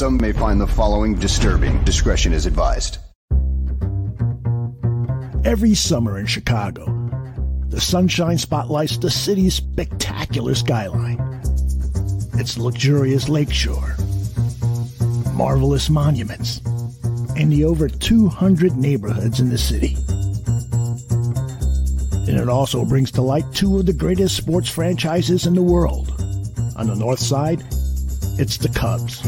Some may find the following disturbing. Discretion is advised. Every summer in Chicago, the sunshine spotlights the city's spectacular skyline. Its luxurious lakeshore, marvelous monuments, and the over 200 neighborhoods in the city. And it also brings to light two of the greatest sports franchises in the world. On the north side, it's the Cubs.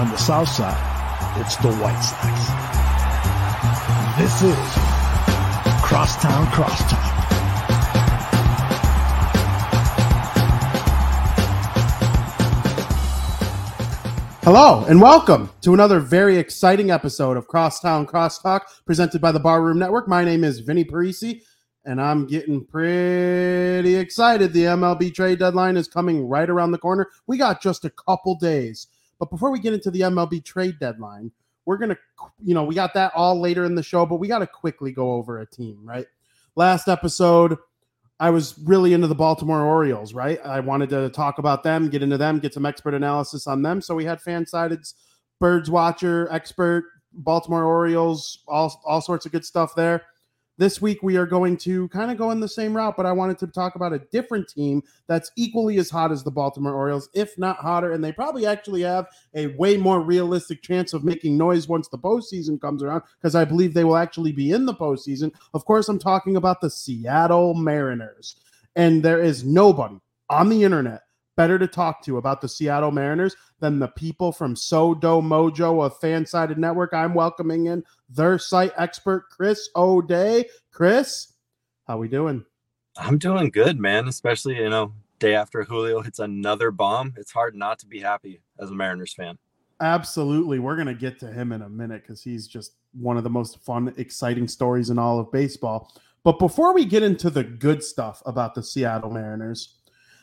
On the south side, it's the White Sox. This is Crosstown Crosstalk. Hello and welcome to another very exciting episode of Crosstown Crosstalk presented by the Barroom Network. My name is Vinny Parisi and I'm getting pretty excited. The MLB trade deadline is coming right around the corner. We got just a couple days. But before we get into the MLB trade deadline, we're going to, you know, we got that all later in the show, but we got to quickly go over a team, right? Last episode, I was really into the Baltimore Orioles, right? I wanted to talk about them, get into them, get some expert analysis on them. So we had FanSided's Birds Watcher, expert, Baltimore Orioles, all, all sorts of good stuff there. This week, we are going to kind of go in the same route, but I wanted to talk about a different team that's equally as hot as the Baltimore Orioles, if not hotter. And they probably actually have a way more realistic chance of making noise once the postseason comes around, because I believe they will actually be in the postseason. Of course, I'm talking about the Seattle Mariners. And there is nobody on the internet better to talk to about the Seattle Mariners than the people from SoDo Mojo of Fansided Network. I'm welcoming in their site expert, Chris O'Day. Chris, how we doing? I'm doing good, man. Especially, you know, day after Julio hits another bomb. It's hard not to be happy as a Mariners fan. Absolutely. We're going to get to him in a minute because he's just one of the most fun, exciting stories in all of baseball. But before we get into the good stuff about the Seattle Mariners,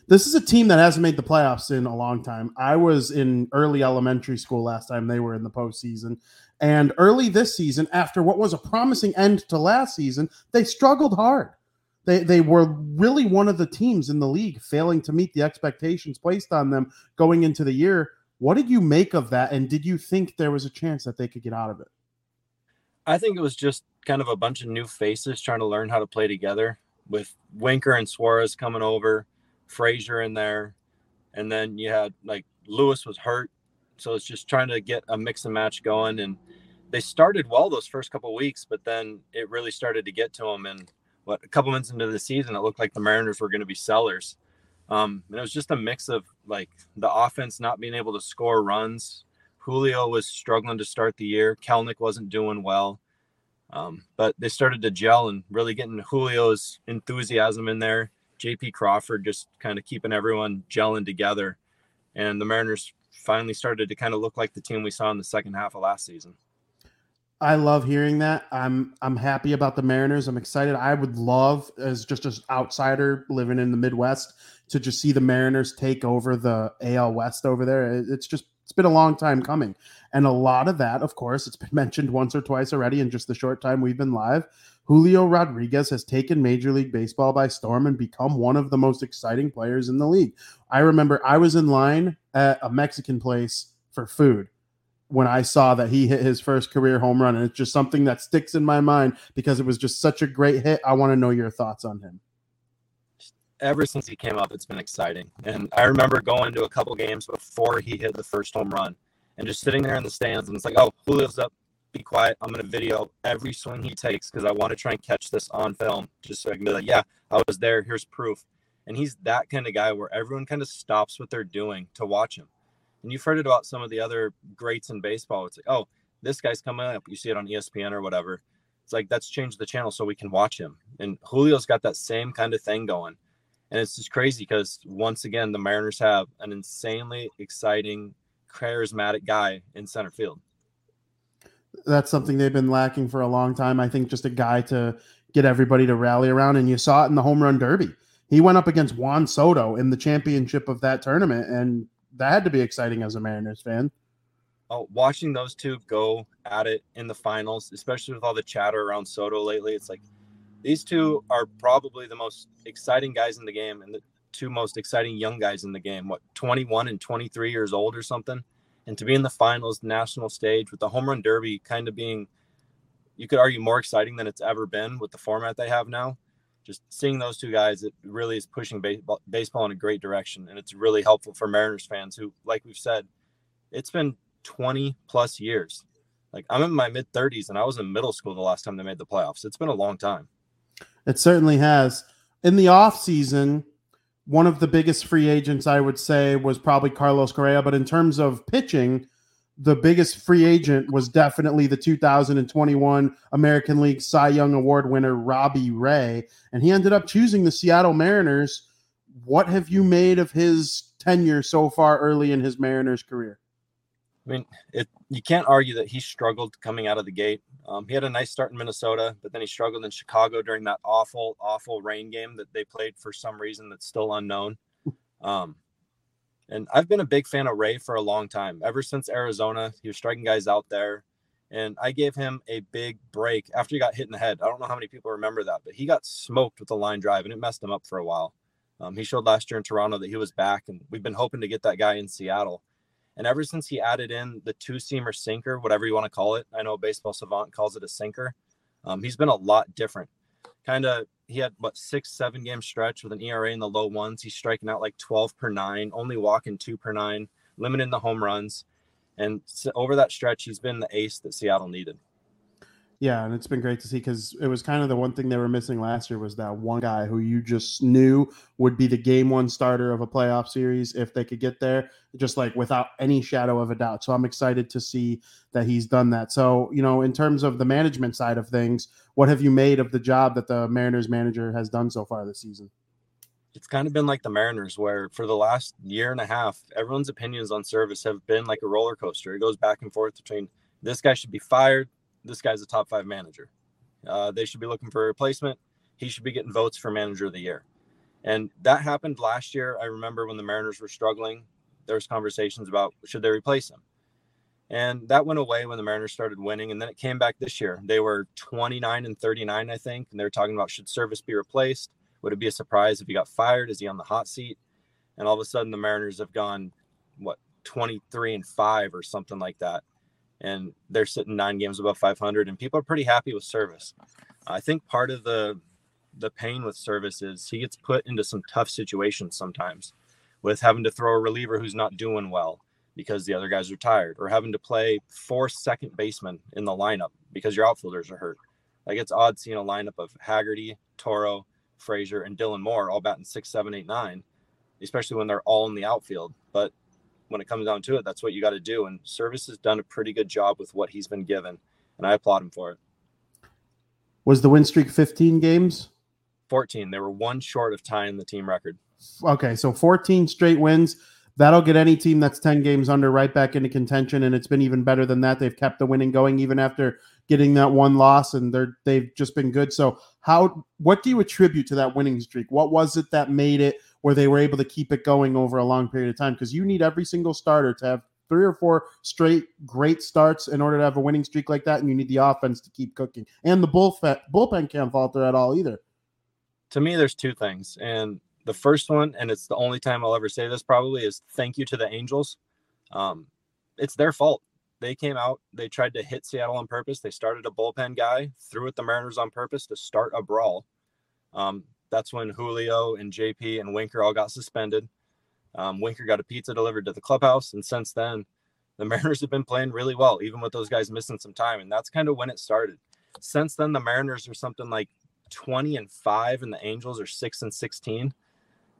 this is a team that hasn't made the playoffs in a long time. I was in early elementary school last time they were in the postseason. And early this season, after what was a promising end to last season, they struggled hard. They, they were really one of the teams in the league failing to meet the expectations placed on them going into the year. What did you make of that? And did you think there was a chance that they could get out of it? I think it was just kind of a bunch of new faces trying to learn how to play together with Winker and Suarez coming over Frazier in there, and then you had like Lewis was hurt, so it's just trying to get a mix and match going. And they started well those first couple weeks, but then it really started to get to them. And what a couple months into the season, it looked like the Mariners were going to be sellers. Um, and it was just a mix of like the offense not being able to score runs. Julio was struggling to start the year. Kelenic wasn't doing well. Um, but they started to gel and really getting Julio's enthusiasm in there. JP Crawford just kind of keeping everyone gelling together. And the Mariners finally started to kind of look like the team we saw in the second half of last season. I love hearing that. I'm I'm happy about the Mariners. I'm excited. I would love as just an outsider living in the Midwest to just see the Mariners take over the AL West over there. It's just it's been a long time coming. And a lot of that, of course, it's been mentioned once or twice already in just the short time we've been live. Julio Rodriguez has taken Major League Baseball by storm and become one of the most exciting players in the league. I remember I was in line at a Mexican place for food when I saw that he hit his first career home run. And it's just something that sticks in my mind because it was just such a great hit. I want to know your thoughts on him. Ever since he came up, it's been exciting. And I remember going to a couple games before he hit the first home run and just sitting there in the stands. And it's like, oh, Julio's up be quiet. I'm going to video every swing he takes because I want to try and catch this on film just so I can be like, yeah, I was there. Here's proof. And he's that kind of guy where everyone kind of stops what they're doing to watch him. And you've heard it about some of the other greats in baseball. It's like, oh, this guy's coming up. You see it on ESPN or whatever. It's like, that's changed the channel so we can watch him. And Julio's got that same kind of thing going. And it's just crazy because once again, the Mariners have an insanely exciting, charismatic guy in center field that's something they've been lacking for a long time. I think just a guy to get everybody to rally around, and you saw it in the home run derby. He went up against Juan Soto in the championship of that tournament, and that had to be exciting as a Mariners fan. oh, watching those two go at it in the finals, especially with all the chatter around Soto lately, it's like these two are probably the most exciting guys in the game and the two most exciting young guys in the game. What 21 and 23 years old or something, and to be in the finals, national stage with the home run derby kind of being, you could argue more exciting than it's ever been with the format they have now. Just seeing those two guys, it really is pushing baseball, baseball in a great direction, and it's really helpful for Mariners fans who, like we've said, it's been 20 plus years. Like I'm in my mid 30s and I was in middle school the last time they made the playoffs. It's been a long time. It certainly has. In the off season, one of the biggest free agents I would say was probably Carlos Correa, but in terms of pitching, the biggest free agent was definitely the 2021 American League Cy Young Award winner Robbie Ray, and he ended up choosing the Seattle Mariners. What have you made of his tenure so far early in his Mariners career? I mean, it you can't argue that he struggled coming out of the gate. Um, he had a nice start in Minnesota, but then he struggled in Chicago during that awful, awful rain game that they played for some reason that's still unknown. Um, and I've been a big fan of Ray for a long time. Ever since Arizona, he was striking guys out there. And I gave him a big break after he got hit in the head. I don't know how many people remember that, but he got smoked with a line drive and it messed him up for a while. Um, he showed last year in Toronto that he was back, and we've been hoping to get that guy in Seattle. And ever since he added in the two seamer sinker, whatever you want to call it, I know Baseball Savant calls it a sinker. Um, he's been a lot different. Kind of, he had what six, seven game stretch with an ERA in the low ones. He's striking out like 12 per nine, only walking two per nine, limiting the home runs. And so over that stretch, he's been the ace that Seattle needed. Yeah, and it's been great to see because it was kind of the one thing they were missing last year was that one guy who you just knew would be the game one starter of a playoff series if they could get there, just like without any shadow of a doubt. So I'm excited to see that he's done that. So, you know, in terms of the management side of things, what have you made of the job that the Mariners manager has done so far this season? It's kind of been like the Mariners, where for the last year and a half, everyone's opinions on Servais have been like a roller coaster. It goes back and forth between this guy should be fired, this guy's a top five manager. Uh, they should be looking for a replacement. He should be getting votes for manager of the year. And that happened last year. I remember when the Mariners were struggling, there was conversations about should they replace him. And that went away when the Mariners started winning. And then it came back this year. They were 29 and 39, I think. And they were talking about should Servais be replaced? Would it be a surprise if he got fired? Is he on the hot seat? And all of a sudden the Mariners have gone, what, 23 and 5 or something like that and they're sitting nine games above 500 and people are pretty happy with Servais. I think part of the the pain with Servais is he gets put into some tough situations sometimes with having to throw a reliever who's not doing well because the other guys are tired or having to play four second basemen in the lineup because your outfielders are hurt. Like it's odd seeing a lineup of haggerty toro frazier and dylan moore all batting six seven eight nine especially when they're all in the outfield but when it comes down to it, that's what you got to do. And Servais has done a pretty good job with what he's been given, and I applaud him for it. Was the win streak 15 games? 14. They were one short of tying the team record. Okay, so 14 straight wins. That'll get any team that's 10 games under right back into contention, and it's been even better than that. They've kept the winning going even after getting that one loss, and they're they've just been good. So, how what do you attribute to that winning streak? What was it that made it where they were able to keep it going over a long period of time because you need every single starter to have three or four straight great starts in order to have a winning streak like that, and you need the offense to keep cooking. And the bullpen bullpen can't falter at all either. To me, there's two things, and the first one, and it's the only time I'll ever say this probably, is thank you to the Angels. Um, it's their fault. They came out, they tried to hit Seattle on purpose. They started a bullpen guy, threw at the Mariners on purpose to start a brawl. Um, that's when Julio and JP and Winker all got suspended. Um, Winker got a pizza delivered to the clubhouse, and since then, the Mariners have been playing really well, even with those guys missing some time. And that's kind of when it started. Since then, the Mariners are something like 20 and 5, and the Angels are 6 and 16.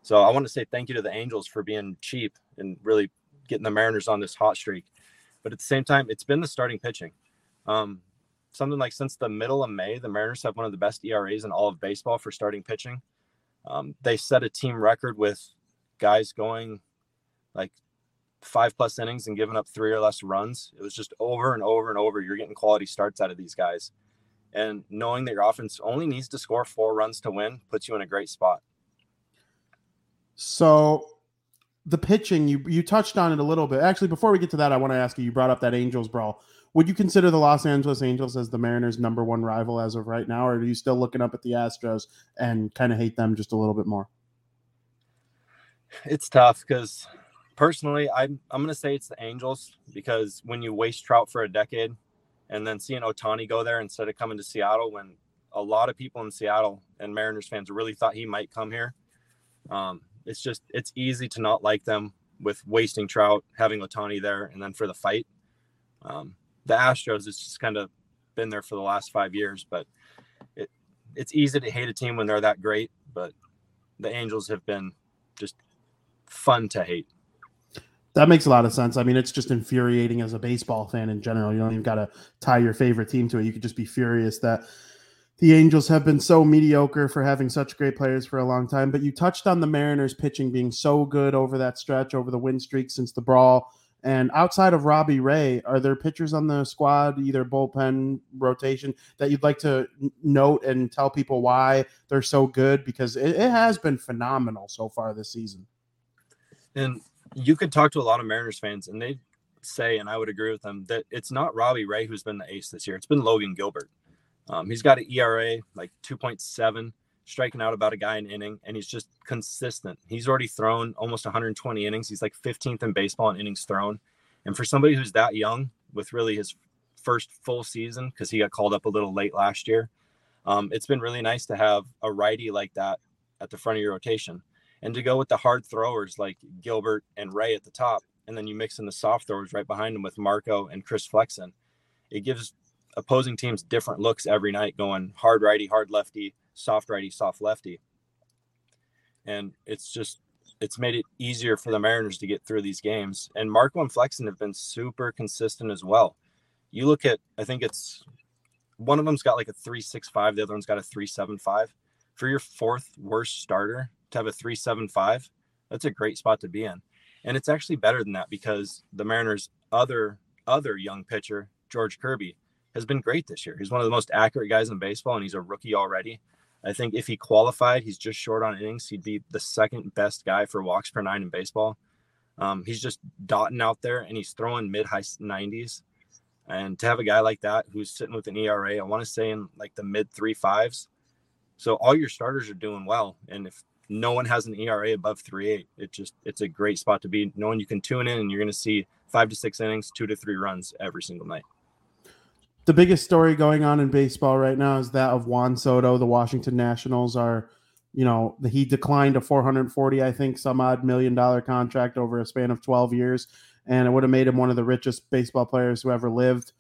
So I want to say thank you to the Angels for being cheap and really getting the Mariners on this hot streak. But at the same time, it's been the starting pitching. Um, something like since the middle of May, the Mariners have one of the best ERAs in all of baseball for starting pitching. Um, they set a team record with guys going like five plus innings and giving up three or less runs. It was just over and over and over. You're getting quality starts out of these guys. And knowing that your offense only needs to score four runs to win puts you in a great spot. So the pitching, you you touched on it a little bit. Actually, before we get to that, I want to ask you. You brought up that Angels brawl. Would you consider the Los Angeles Angels as the Mariners' number one rival as of right now, or are you still looking up at the Astros and kind of hate them just a little bit more? It's tough because personally, I'm I'm gonna say it's the Angels because when you waste Trout for a decade, and then seeing Ohtani go there instead of coming to Seattle, when a lot of people in Seattle and Mariners fans really thought he might come here, um, it's just it's easy to not like them with wasting Trout, having Ohtani there, and then for the fight. Um, the Astros, it's just kind of been there for the last five years, but it it's easy to hate a team when they're that great. But the Angels have been just fun to hate. That makes a lot of sense. I mean, it's just infuriating as a baseball fan in general. You don't even got to tie your favorite team to it. You could just be furious that the Angels have been so mediocre for having such great players for a long time. But you touched on the Mariners pitching being so good over that stretch, over the win streak since the brawl. And outside of Robbie Ray, are there pitchers on the squad, either bullpen rotation, that you'd like to note and tell people why they're so good? Because it, it has been phenomenal so far this season. And you could talk to a lot of Mariners fans, and they say, and I would agree with them, that it's not Robbie Ray who's been the ace this year. It's been Logan Gilbert. Um, he's got an ERA like 2.7, striking out about a guy in an inning, and he's just consistent. He's already thrown almost 120 innings. He's like 15th in baseball in innings thrown. And for somebody who's that young, with really his first full season, because he got called up a little late last year, um, it's been really nice to have a righty like that at the front of your rotation and to go with the hard throwers like Gilbert and Ray at the top, and then you mix in the soft throwers right behind them with Marco and Chris Flexen, it gives opposing teams different looks every night, going hard righty, hard lefty, soft righty, soft lefty, and it's just it's made it easier for the Mariners to get through these games. And Marco and Flexen have been super consistent as well. You look at, I think it's one of them's got like a three six five, the other one's got a three seven five. For your fourth worst starter, to have a 375, that's a great spot to be in. And it's actually better than that because the Mariners' other other young pitcher, George Kirby, has been great this year. He's one of the most accurate guys in baseball, and he's a rookie already. I think if he qualified, he's just short on innings. He'd be the second best guy for walks per nine in baseball. Um, he's just dotting out there, and he's throwing mid high 90s. And to have a guy like that who's sitting with an ERA, I want to say in like the mid three fives. So all your starters are doing well. And if no one has an ERA above three eight. It just it's a great spot to be knowing you can tune in and you're going to see five to six innings, two to three runs every single night. The biggest story going on in baseball right now is that of Juan Soto. The Washington Nationals are, you know, he declined a 440, I think, some odd million dollar contract over a span of 12 years, and it would have made him one of the richest baseball players who ever lived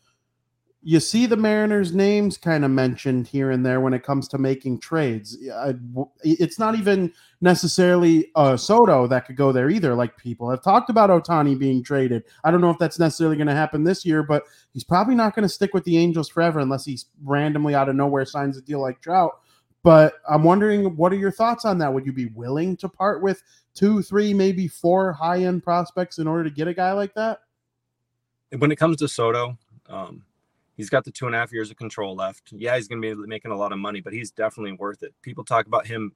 you see the Mariners' names kind of mentioned here and there when it comes to making trades. It's not even necessarily uh, Soto that could go there either. Like people have talked about Ohtani being traded. I don't know if that's necessarily going to happen this year, but he's probably not going to stick with the Angels forever unless he's randomly out of nowhere signs a deal like Trout. But I'm wondering, what are your thoughts on that? Would you be willing to part with two, three, maybe four high end prospects in order to get a guy like that? When it comes to Soto, um, He's got the two and a half years of control left. Yeah, he's going to be making a lot of money, but he's definitely worth it. People talk about him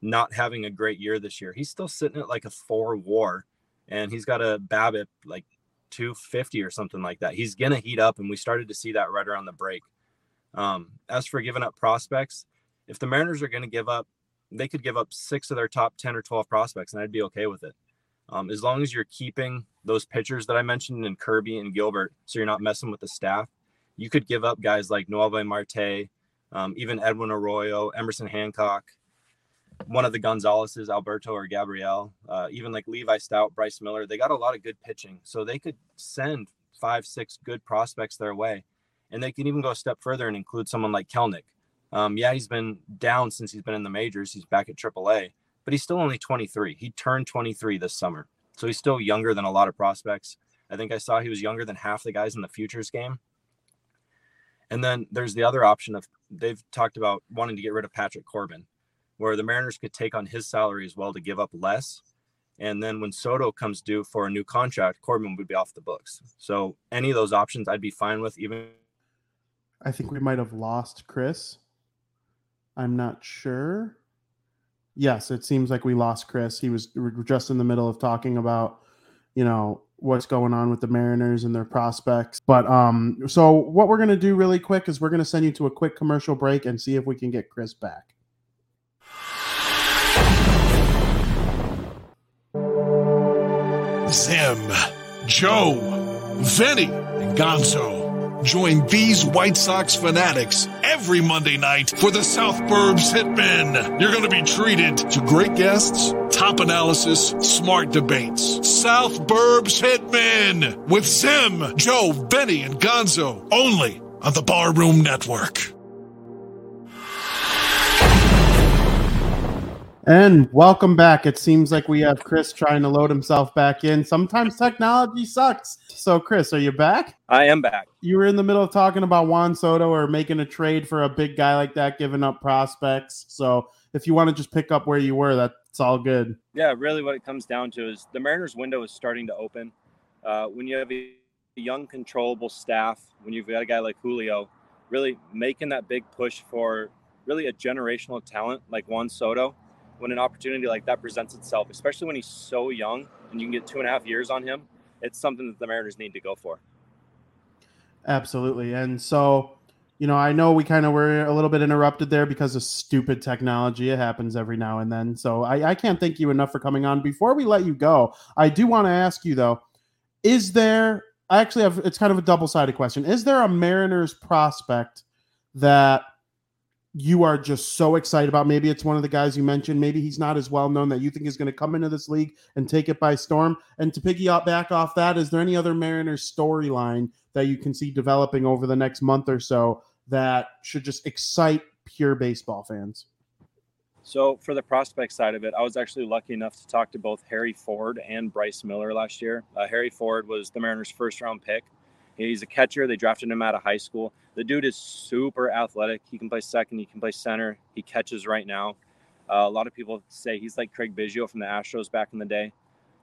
not having a great year this year. He's still sitting at like a four war, and he's got a BABIP like 250 or something like that. He's going to heat up, and we started to see that right around the break. Um, as for giving up prospects, if the Mariners are going to give up, they could give up six of their top 10 or 12 prospects, and I'd be okay with it. Um, as long as you're keeping those pitchers that I mentioned in Kirby and Gilbert, so you're not messing with the staff you could give up guys like Noelvi Marte, um, even Edwin Arroyo, Emerson Hancock, one of the Gonzaleses, Alberto or Gabriel, uh, even like Levi Stoudt, Bryce Miller. They got a lot of good pitching, so they could send five, six good prospects their way, and they can even go a step further and include someone like Kelenic. Um, yeah, he's been down since he's been in the majors. He's back at AAA, but he's still only 23. He turned 23 this summer, so he's still younger than a lot of prospects. I think I saw he was younger than half the guys in the futures game. And then there's the other option of they've talked about wanting to get rid of Patrick Corbin, where the Mariners could take on his salary as well to give up less. And then when Soto comes due for a new contract, Corbin would be off the books. So any of those options I'd be fine with, even. I think we might have lost Chris. I'm not sure. yes, it seems like we lost Chris. He was just in the middle of talking about, you know, what's going on with the Mariners and their prospects. But um, so what we're gonna do really quick is we're gonna send you to a quick commercial break and see if we can get Chris back. Zim, Joe, Vinny, and Gonzo. Join these White Sox fanatics every Monday night for the South Burbs Hitmen. You're going to be treated to great guests, top analysis, smart debates. South Burbs Hitmen with Zim, Joe, Benny, and Gonzo only on the Barroom Network. And welcome back. It seems like we have Chris trying to load himself back in. Sometimes technology sucks. So, Chris, are you back? I am back. You were in the middle of talking about Juan Soto or making a trade for a big guy like that, giving up prospects. So, if you want to just pick up where you were, that's all good. Yeah, really, what it comes down to is the Mariners' window is starting to open. Uh, when you have a young, controllable staff, when you've got a guy like Julio, really making that big push for really a generational talent like Juan Soto when an opportunity like that presents itself, especially when he's so young and you can get two and a half years on him, it's something that the Mariners need to go for. Absolutely. And so, you know, I know we kind of were a little bit interrupted there because of stupid technology. It happens every now and then. So I, I can't thank you enough for coming on. Before we let you go, I do want to ask you though, is there I actually have it's kind of a double-sided question. Is there a Mariners prospect that you are just so excited about. Maybe it's one of the guys you mentioned. Maybe he's not as well known that you think is going to come into this league and take it by storm. And to piggyback back off that, is there any other Mariners storyline that you can see developing over the next month or so that should just excite pure baseball fans? So, for the prospect side of it, I was actually lucky enough to talk to both Harry Ford and Bryce Miller last year. Uh, Harry Ford was the Mariners' first round pick. He's a catcher. They drafted him out of high school. The dude is super athletic. He can play second. He can play center. He catches right now. Uh, a lot of people say he's like Craig Biggio from the Astros back in the day.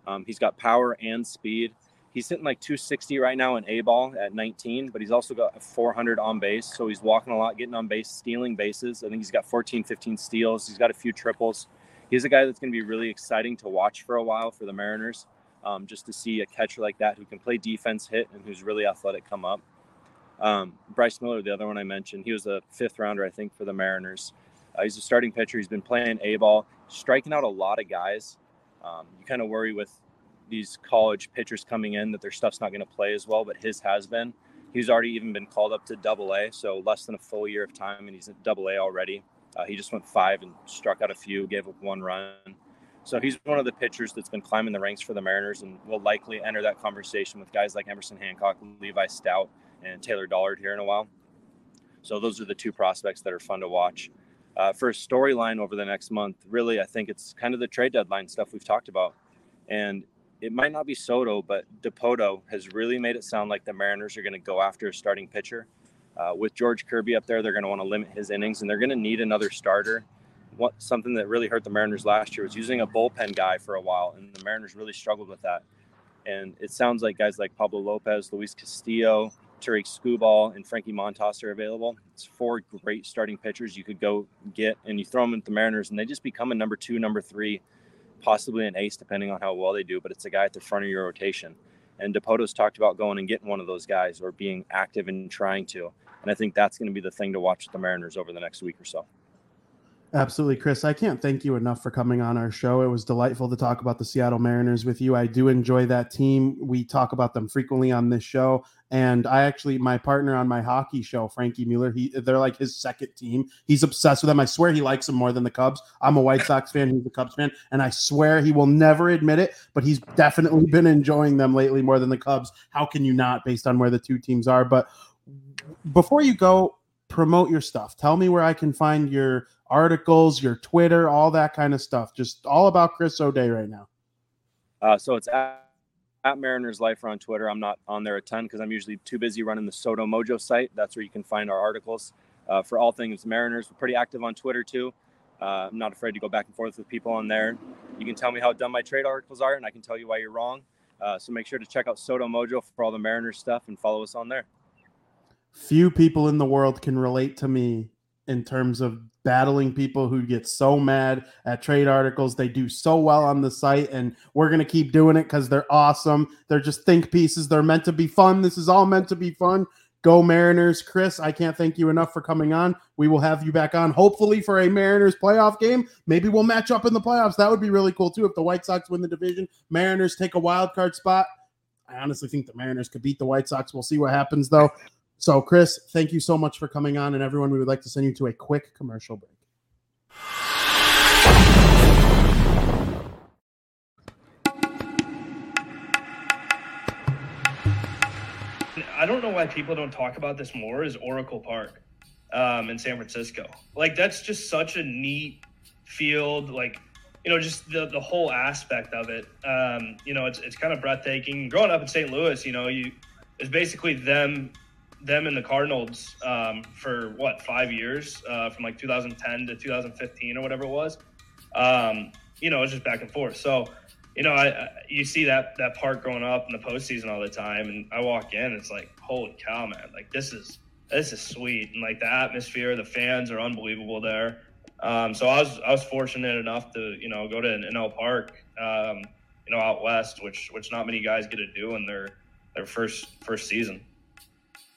Um, he's got power and speed. He's hitting like 260 right now in A ball at 19, but he's also got 400 on base. So he's walking a lot, getting on base, stealing bases. I think he's got 14, 15 steals. He's got a few triples. He's a guy that's going to be really exciting to watch for a while for the Mariners um, just to see a catcher like that who can play defense, hit, and who's really athletic come up. Um, Bryce Miller, the other one I mentioned, he was a fifth rounder, I think, for the Mariners. Uh, he's a starting pitcher. He's been playing A ball, striking out a lot of guys. Um, you kind of worry with these college pitchers coming in that their stuff's not going to play as well, but his has been. He's already even been called up to double A, so less than a full year of time, and he's at double A already. Uh, he just went five and struck out a few, gave up one run. So he's one of the pitchers that's been climbing the ranks for the Mariners and will likely enter that conversation with guys like Emerson Hancock, Levi Stoudt, and Taylor Dollard here in a while. So those are the two prospects that are fun to watch. Uh, for a storyline over the next month, really, I think it's kind of the trade deadline stuff we've talked about. And it might not be Soto, but Dipoto has really made it sound like the Mariners are going to go after a starting pitcher. Uh, with George Kirby up there, they're going to want to limit his innings and they're going to need another starter what something that really hurt the Mariners last year was using a bullpen guy for a while, and the Mariners really struggled with that. And it sounds like guys like Pablo Lopez, Luis Castillo, Tarik Skubal, and Frankie Montas are available. It's four great starting pitchers you could go get, and you throw them at the Mariners, and they just become a number two, number three, possibly an ace, depending on how well they do. But it's a guy at the front of your rotation. And Dipoto's talked about going and getting one of those guys or being active and trying to. And I think that's going to be the thing to watch with the Mariners over the next week or so. Absolutely, Chris. I can't thank you enough for coming on our show. It was delightful to talk about the Seattle Mariners with you. I do enjoy that team. We talk about them frequently on this show. And I actually, my partner on my hockey show, Frankie Mueller, he they're like his second team. He's obsessed with them. I swear he likes them more than the Cubs. I'm a White Sox fan. He's a Cubs fan. And I swear he will never admit it, but he's definitely been enjoying them lately more than the Cubs. How can you not, based on where the two teams are? But before you go, promote your stuff. Tell me where I can find your articles, your Twitter, all that kind of stuff. Just all about Chris O'Day right now. Uh, so it's at, at Mariners Life on Twitter. I'm not on there a ton because I'm usually too busy running the SoDo Mojo site. That's where you can find our articles uh, for all things Mariners. We're pretty active on Twitter too. Uh, I'm not afraid to go back and forth with people on there. You can tell me how dumb my trade articles are, and I can tell you why you're wrong. Uh, so make sure to check out SoDo Mojo for all the Mariners stuff and follow us on there. Few people in the world can relate to me in terms of battling people who get so mad at trade articles. They do so well on the site, and we're going to keep doing it because they're awesome. They're just think pieces. They're meant to be fun. This is all meant to be fun. Go Mariners, Chris. I can't thank you enough for coming on. We will have you back on, hopefully, for a Mariners playoff game. Maybe we'll match up in the playoffs. That would be really cool, too. If the White Sox win the division, Mariners take a wild card spot. I honestly think the Mariners could beat the White Sox. We'll see what happens, though. So, Chris, thank you so much for coming on. And everyone, we would like to send you to a quick commercial break. I don't know why people don't talk about this more is Oracle Park um, in San Francisco. Like that's just such a neat field. Like you know, just the the whole aspect of it. Um, you know, it's it's kind of breathtaking. Growing up in St. Louis, you know, you it's basically them them and the Cardinals um, for what five years uh, from like 2010 to 2015 or whatever it was. Um, you know, it's just back and forth. So you know, I, I, you see that that park growing up in the postseason all the time, and I walk in, it's like, holy cow, man! Like this is this is sweet, and like the atmosphere, the fans are unbelievable there. Um, so I was I was fortunate enough to you know go to an NL Park, um, you know, out west, which which not many guys get to do in their their first first season.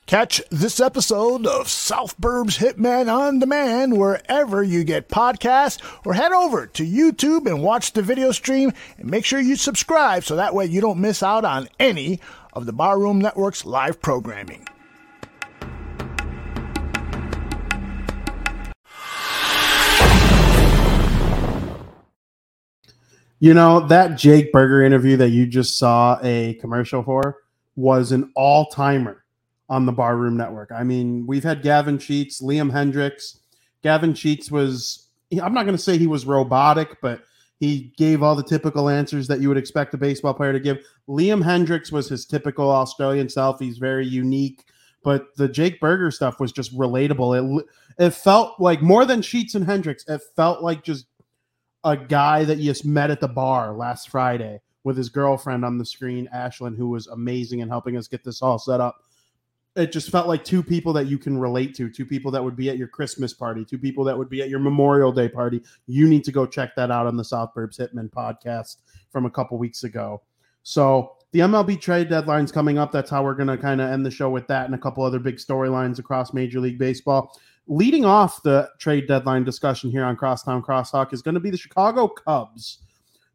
Catch this episode of South Burbs Hitman on Demand wherever you get podcasts or head over to YouTube and watch the video stream and make sure you subscribe so that way you don't miss out on any of the Barroom Network's live programming. You know, that Jake Burger interview that you just saw a commercial for was an all timer on the Barroom Network. I mean, we've had Gavin Sheets, Liam Hendriks. Gavin Sheets was, I'm not going to say he was robotic, but he gave all the typical answers that you would expect a baseball player to give. Liam Hendriks was his typical Australian self. He's very unique, but the Jake Burger stuff was just relatable. It it felt like more than Sheets and Hendriks, It felt like just a guy that you just met at the bar last Friday with his girlfriend on the screen, Ashlyn, who was amazing in helping us get this all set up it just felt like two people that you can relate to, two people that would be at your Christmas party, two people that would be at your Memorial Day party. You need to go check that out on the South Burbs Hitman podcast from a couple weeks ago. So the MLB trade deadline's coming up. That's how we're going to kind of end the show with that and a couple other big storylines across Major League Baseball. Leading off the trade deadline discussion here on Crosstown Crosstalk is going to be the Chicago Cubs.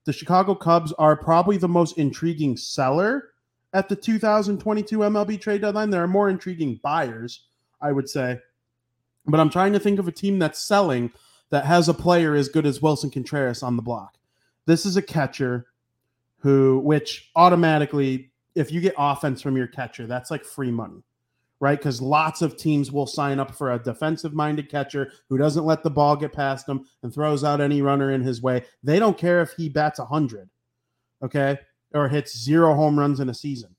The Chicago Cubs are probably the most intriguing seller at the 2022 MLB trade deadline. There are more intriguing buyers, I would say. But I'm trying to think of a team that's selling that has a player as good as Willson Contreras on the block. This is a catcher who, which automatically, if you get offense from your catcher, that's like free money, right? Because lots of teams will sign up for a defensive minded catcher who doesn't let the ball get past them and throws out any runner in his way. They don't care if he bats 100. Okay or hits zero home runs in a season.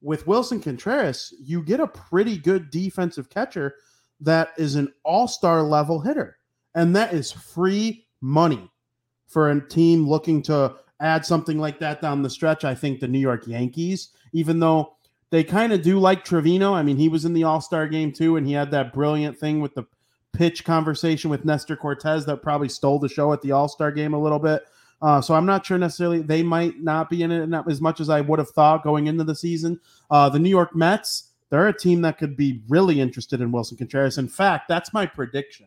With Willson Contreras, you get a pretty good defensive catcher that is an all star level hitter. And that is free money for a team looking to add something like that down the stretch. I think the New York Yankees, even though they kind of do like Trevino, I mean, he was in the all star game too, and he had that brilliant thing with the pitch conversation with Nestor Cortes that probably stole the show at the all star game a little bit. Uh, so I'm not sure necessarily they might not be in it not as much as I would have thought going into the season. Uh, the New York Mets, they're a team that could be really interested in Willson Contreras. In fact, that's my prediction.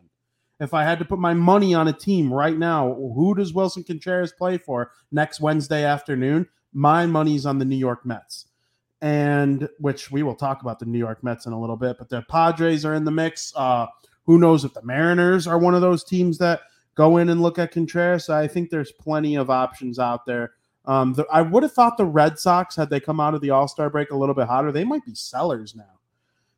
If I had to put my money on a team right now, who does Willson Contreras play for next Wednesday afternoon? My money's on the New York Mets. And which we will talk about the New York Mets in a little bit, but the Padres are in the mix. Uh, who knows if the Mariners are one of those teams that go in and look at Contreras. I think there's plenty of options out there. Um, the, I would have thought the Red Sox, had they come out of the All Star break a little bit hotter, they might be sellers now.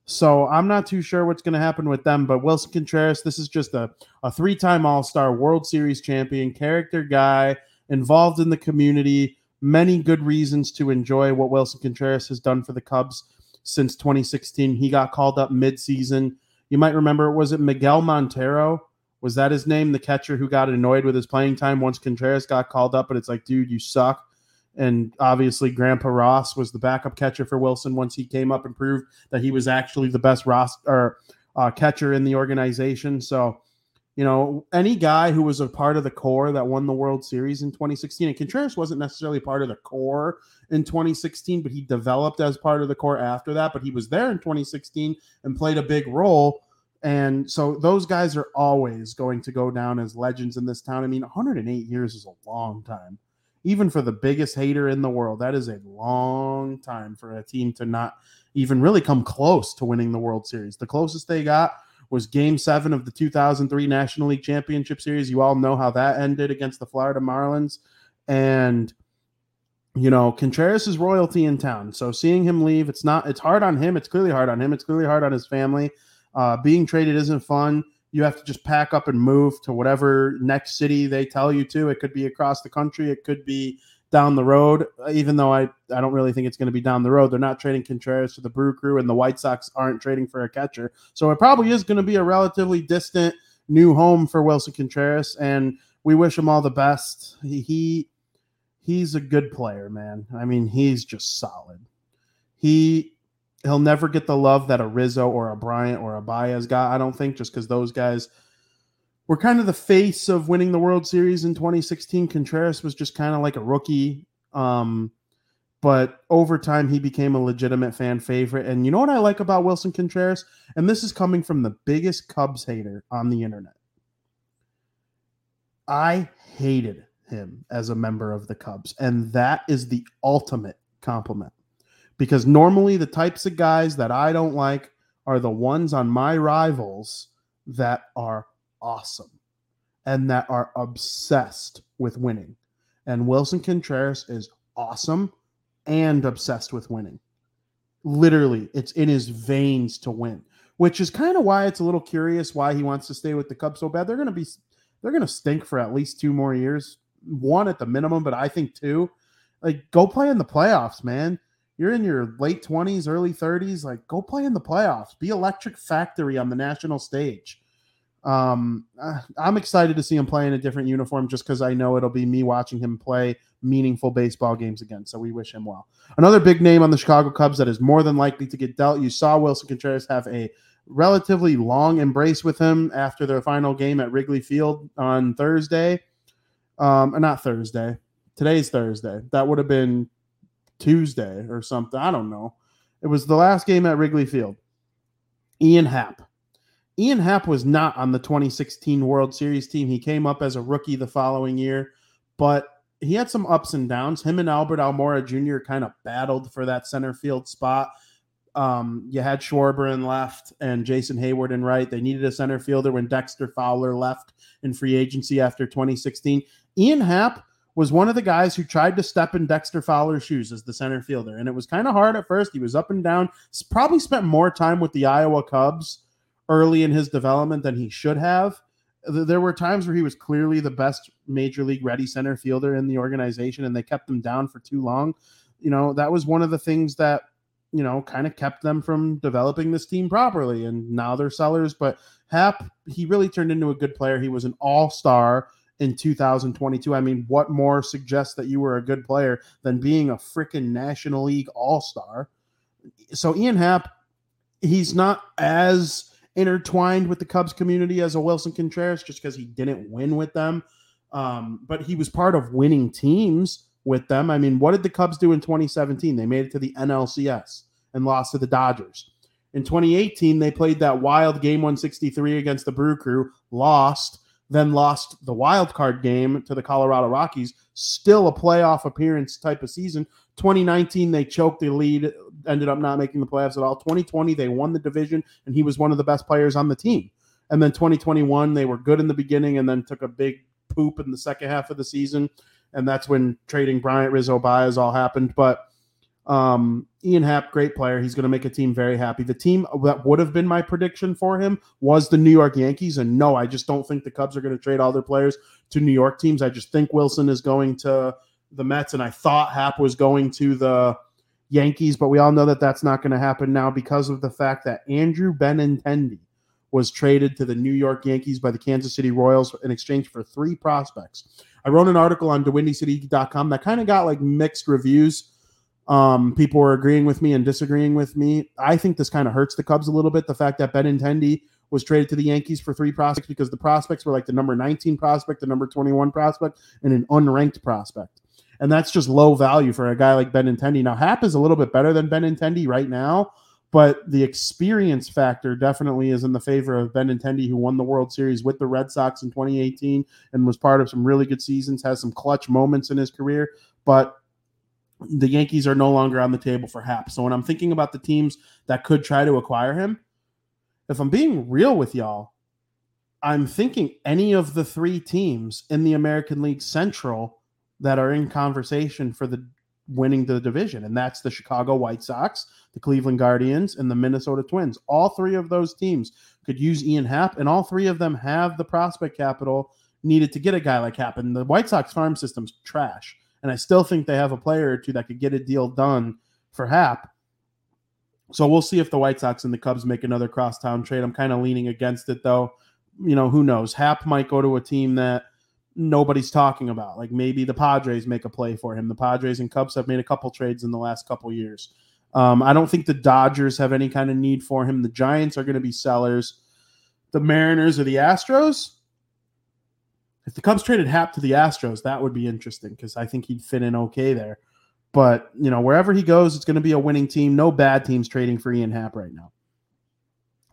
So I'm not too sure what's going to happen with them. But Willson Contreras, this is just a, a three time All Star World Series champion, character guy, involved in the community. Many good reasons to enjoy what Willson Contreras has done for the Cubs since 2016. He got called up midseason. You might remember, was it Miguel Montero? Was that his name? The catcher who got annoyed with his playing time once Contreras got called up, but it's like, dude, you suck. And obviously, Grandpa Ross was the backup catcher for Willson once he came up and proved that he was actually the best Ross or uh, catcher in the organization. So, You know, any guy who was a part of the core that won the World Series in 2016, and Contreras wasn't necessarily part of the core in 2016, but he developed as part of the core after that. But he was there in 2016 and played a big role. And so those guys are always going to go down as legends in this town. I mean, 108 years is a long time. Even for the biggest hater in the world, that is a long time for a team to not even really come close to winning the World Series. The closest they got was game seven of the 2003 National League Championship Series. You all know how that ended against the Florida Marlins. And, you know, Contreras is royalty in town. So seeing him leave, it's not, it's hard on him. It's clearly hard on him. It's clearly hard on his family. Uh, being traded isn't fun. You have to just pack up and move to whatever next city they tell you to. It could be across the country. It could be down the road, even though I, I don't really think it's going to be down the road. They're not trading Contreras to the Brew Crew, and the White Sox aren't trading for a catcher. So it probably is going to be a relatively distant new home for Willson Contreras, and we wish him all the best. He, he he's a good player, man. I mean, he's just solid. He he'll never get the love that a Rizzo or a Bryant or a Baez got. I don't think just because those guys – were kind of the face of winning the World Series in 2016. Contreras was just kind of like a rookie. Um, but over time, he became a legitimate fan favorite. And you know what I like about Willson Contreras? And this is coming from the biggest Cubs hater on the internet. I hated him as a member of the Cubs. And that is the ultimate compliment. Because normally, the types of guys that I don't like are the ones on my rivals that are awesome and that are obsessed with winning. And Willson Contreras is awesome and obsessed with winning. Literally, it's in his veins to win, which is kind of why it's a little curious why he wants to stay with the Cubs so bad. They're going to be they're going to stink for at least two more years, one at the minimum, but I think two. Like go play in the playoffs, man. You're in your late 20s, early 30s, like go play in the playoffs. Be electric factory on the national stage um, uh, I'm excited to see him play in a different uniform just because I know it'll be me watching him play meaningful baseball games again. So we wish him well. Another big name on the Chicago Cubs that is more than likely to get dealt. You saw Willson Contreras have a relatively long embrace with him after their final game at Wrigley Field on Thursday. Um, not Thursday. Today's Thursday. That would have been Tuesday or something. I don't know. It was the last game at Wrigley Field. Ian Happ Ian Happ was not on the 2016 World Series team. He came up as a rookie the following year, but he had some ups and downs. Him and Albert Almora Jr. kind of battled for that center field spot. Um, you had Schwarber in left and Jason Heyward in right. They needed a center fielder when Dexter Fowler left in free agency after 2016. Ian Happ was one of the guys who tried to step in Dexter Fowler's shoes as the center fielder, and it was kind of hard at first. He was up and down. Probably spent more time with the Iowa Cubs early in his development than he should have. There were times where he was clearly the best major league ready center fielder in the organization, and they kept him down for too long. You know, that was one of the things that, you know, kind of kept them from developing this team properly. And now they're sellers. But Happ, he really turned into a good player. He was an all star in 2022. I mean, what more suggests that you were a good player than being a freaking National League all star? So, Ian Happ, he's not as intertwined with the Cubs community as a Willson Contreras just because he didn't win with them. Um, but he was part of winning teams with them. I mean, what did the Cubs do in 2017? They made it to the NLCS and lost to the Dodgers. In 2018, they played that wild game 163 against the Brew Crew, lost, then lost the wild card game to the Colorado Rockies. Still a playoff appearance type of season. 2019, they choked the lead ended up not making the playoffs at all. 2020, they won the division, and he was one of the best players on the team. And then 2021, they were good in the beginning and then took a big poop in the second half of the season. And that's when trading Bryant Rizzo Baez all happened. But um, Ian Happ, great player. He's going to make a team very happy. The team that would have been my prediction for him was the New York Yankees. And no, I just don't think the Cubs are going to trade all their players to New York teams. I just think Willson is going to the Mets. And I thought Happ was going to the Yankees, but we all know that that's not going to happen now because of the fact that Andrew Benintendi was traded to the New York Yankees by the Kansas City Royals in exchange for three prospects. I wrote an article on DeWindyCity.com that kind of got like mixed reviews. Um, people were agreeing with me and disagreeing with me. I think this kind of hurts the Cubs a little bit. The fact that Benintendi was traded to the Yankees for three prospects because the prospects were like the number 19 prospect, the number 21 prospect, and an unranked prospect. And that's just low value for a guy like Benintendi. Now, Happ is a little bit better than Benintendi right now, but the experience factor definitely is in the favor of Benintendi, who won the World Series with the Red Sox in 2018 and was part of some really good seasons, has some clutch moments in his career. But the Yankees are no longer on the table for Happ. So when I'm thinking about the teams that could try to acquire him, if I'm being real with y'all, I'm thinking any of the three teams in the American League Central that are in conversation for the winning the division, and that's the Chicago White Sox, the Cleveland Guardians, and the Minnesota Twins. All three of those teams could use Ian Happ, and all three of them have the prospect capital needed to get a guy like Happ. And the White Sox farm system's trash. And I still think they have a player or two that could get a deal done for Happ. So we'll see if the White Sox and the Cubs make another crosstown trade. I'm kind of leaning against it though. You know, who knows? Happ might go to a team that nobody's talking about. Like maybe the Padres make a play for him. The Padres and Cubs have made a couple trades in the last couple years. Um, I don't think the Dodgers have any kind of need for him. The Giants are going to be sellers. The Mariners or the Astros. If the Cubs traded Happ to the Astros, that would be interesting because I think he'd fit in okay there. But you know, wherever he goes, it's going to be a winning team. No bad teams trading for Ian Happ right now.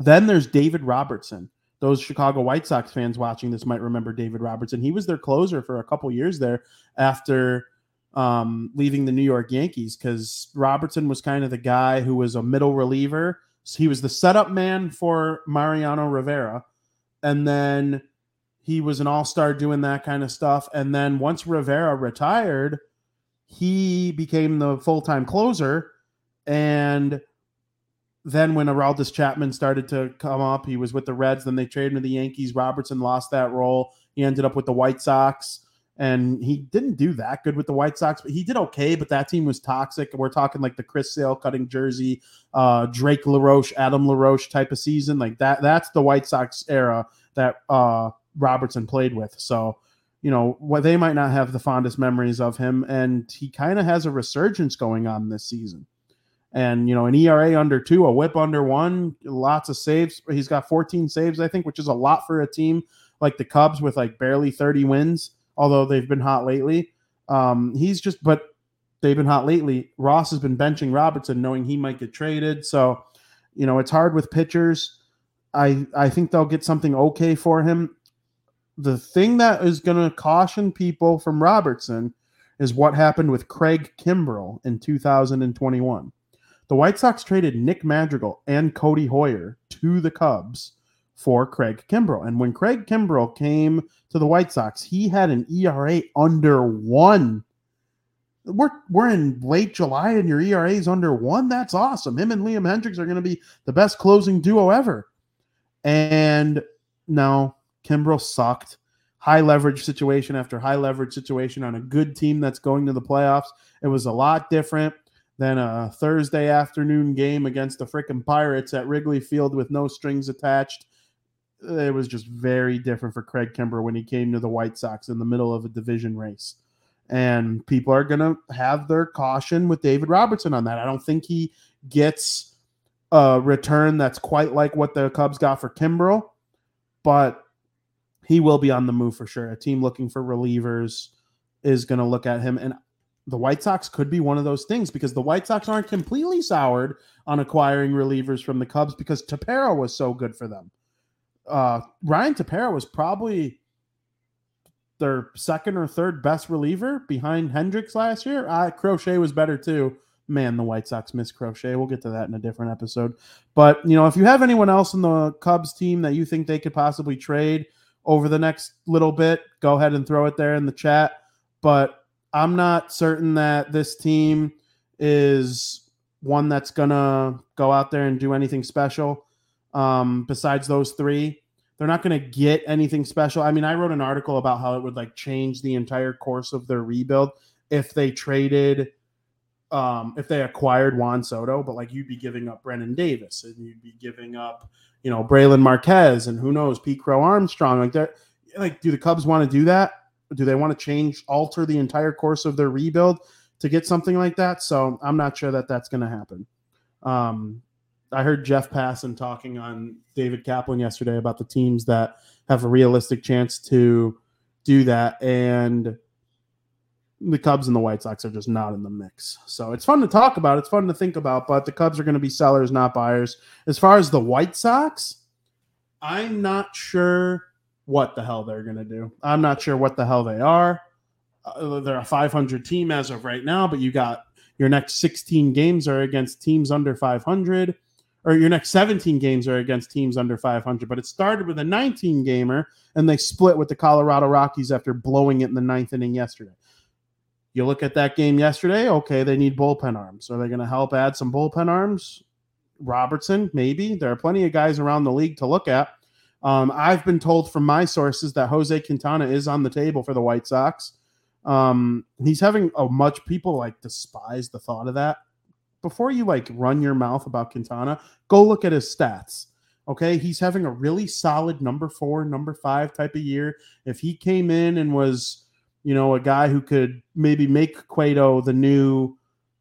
Then there's David Robertson. Those Chicago White Sox fans watching this might remember David Robertson. He was their closer for a couple years there after um, leaving the New York Yankees because Robertson was kind of the guy who was a middle reliever. So he was the setup man for Mariano Rivera. And then he was an all star doing that kind of stuff. And then once Rivera retired, he became the full time closer. And then when Aroldis Chapman started to come up, he was with the Reds. Then they traded him to the Yankees. Robertson lost that role. He ended up with the White Sox. And he didn't do that good with the White Sox, but he did okay. But that team was toxic. We're talking like the Chris Sale cutting jersey, uh, Drake LaRoche, Adam LaRoche type of season. Like that. That's the White Sox era that uh, Robertson played with. So you know, what they might not have the fondest memories of him, and he kind of has a resurgence going on this season. And you know, an ERA under two, a WHIP under one, lots of saves. He's got 14 saves, I think, which is a lot for a team like the Cubs with like barely 30 wins, although they've been hot lately. Um, he's just, but they've been hot lately. Ross has been benching Robertson, knowing he might get traded. So, you know, it's hard with pitchers. I I think they'll get something okay for him the thing that is going to caution people from Robertson is what happened with Craig Kimbrel in 2021. The White Sox traded Nick Madrigal and Codi Heuer to the Cubs for Craig Kimbrel. And when Craig Kimbrel came to the White Sox, he had an ERA under one. We're, we're in late July and your ERA is under one. That's awesome. Him and Liam Hendriks are going to be the best closing duo ever. And now Kimbrel sucked. High leverage situation after high leverage situation on a good team that's going to the playoffs. It was a lot different than a Thursday afternoon game against the freaking Pirates at Wrigley Field with no strings attached. It was just very different for Craig Kimbrel when he came to the White Sox in the middle of a division race. And people are going to have their caution with David Robertson on that. I don't think he gets a return that's quite like what the Cubs got for Kimbrel, but he will be on the move for sure. A team looking for relievers is going to look at him. And the White Sox could be one of those things because the White Sox aren't completely soured on acquiring relievers from the Cubs because Tepera was so good for them. Uh, Ryan Tepera was probably their second or third best reliever behind Hendriks last year. Uh, Crochet was better too. Man, the White Sox miss Crochet. We'll get to that in a different episode. But, you know, if you have anyone else in the Cubs team that you think they could possibly trade, over the next little bit, go ahead and throw it there in the chat. But I'm not certain that this team is one that's going to go out there and do anything special um, besides those three. They're not going to get anything special. I mean, I wrote an article about how it would like change the entire course of their rebuild if they traded, um, if they acquired Juan Soto, but like you'd be giving up Brennen Davis and you'd be giving up you know, Brailyn Marquez and who knows, Pete Crow Armstrong. Like that, like, do the Cubs want to do that? Do they want to change, alter the entire course of their rebuild to get something like that? So I'm not sure that that's going to happen. Um, I heard Jeff Passan talking on David Kaplan yesterday about the teams that have a realistic chance to do that, and the Cubs and the White Sox are just not in the mix. So it's fun to talk about. It's fun to think about, but the Cubs are going to be sellers, not buyers. As far as the White Sox, I'm not sure what the hell they're going to do. I'm not sure what the hell they are. Uh, they're a 500 team as of right now, but you got your next 16 games are against teams under 500, or your next 17 games are against teams under 500. But it started with a 19 gamer, and they split with the Colorado Rockies after blowing it in the ninth inning yesterday. You look at that game yesterday, okay, they need bullpen arms. Are they going to help add some bullpen arms? Robertson, maybe. There are plenty of guys around the league to look at. Um, I've been told from my sources that Jose Quintana is on the table for the White Sox. Um, he's having a much people like despise the thought of that. Before you like run your mouth about Quintana, go look at his stats. Okay, he's having a really solid number four, number five type of year. If he came in and was, you know, a guy who could maybe make Cueto the new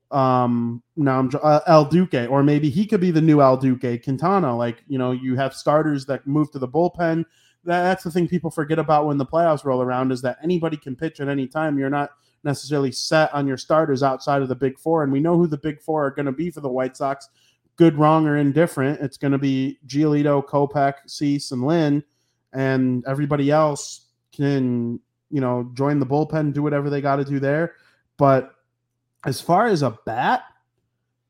um now I'm uh, El Duque, or maybe he could be the new El Duque Quintana. Like you know, you have starters that move to the bullpen. That, that's the thing people forget about when the playoffs roll around is that anybody can pitch at any time. You're not necessarily set on your starters outside of the big four, and we know who the big four are going to be for the White Sox. Good, wrong, or indifferent, it's going to be Giolito, Kopech, Cease, and Lynn, and everybody else can you know join the bullpen, do whatever they got to do there. But as far as a bat,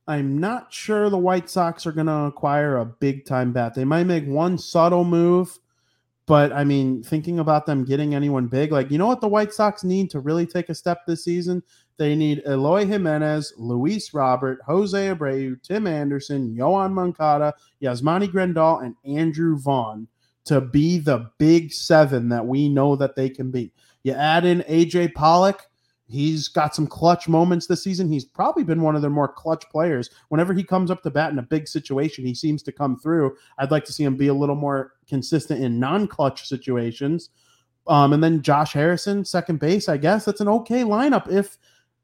I'm not sure the White Sox are going to acquire a big time bat. They might make one subtle move, but I mean, thinking about them getting anyone big, like, you know what the White Sox need to really take a step this season? They need Eloy Jimenez, Luis Robert, Jose Abreu, Tim Anderson, Yoan Moncada, Yasmani Grandal, and Andrew Vaughn to be the big seven that we know that they can be. You add in AJ Pollock He's got some clutch moments this season. He's probably been one of their more clutch players. Whenever he comes up to bat in a big situation, he seems to come through. I'd like to see him be a little more consistent in non-clutch situations. Um, and then Josh Harrison, second base. I guess that's an okay lineup if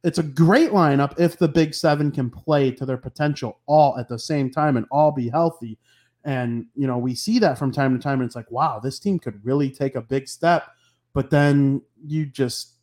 it's a great lineup if the big seven can play to their potential all at the same time and all be healthy. And you know, we see that from time to time, and it's like, wow, this team could really take a big step. But then you just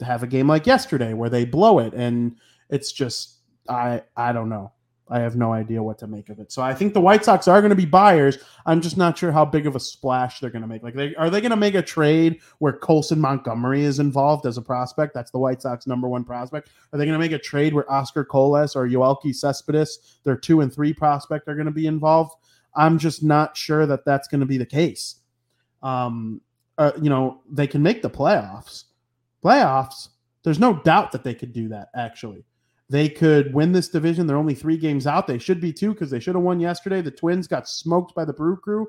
have a game like yesterday where they blow it and it's just I I don't know. I have no idea what to make of it. So I think the White Sox are going to be buyers. I'm just not sure how big of a splash they're going to make. Like, they, are they going to make a trade where Colson Montgomery is involved as a prospect? That's the White Sox number one prospect. Are they going to make a trade where Oscar Colas or Yoelqui Cespedes, their two and three prospect, are going to be involved? I'm just not sure that that's going to be the case. Um, uh, you know, they can make the playoffs playoffs, there's no doubt that they could do that, actually. They could win this division. They're only three games out. They should be two because they should have won yesterday. The Twins got smoked by the Brew Crew.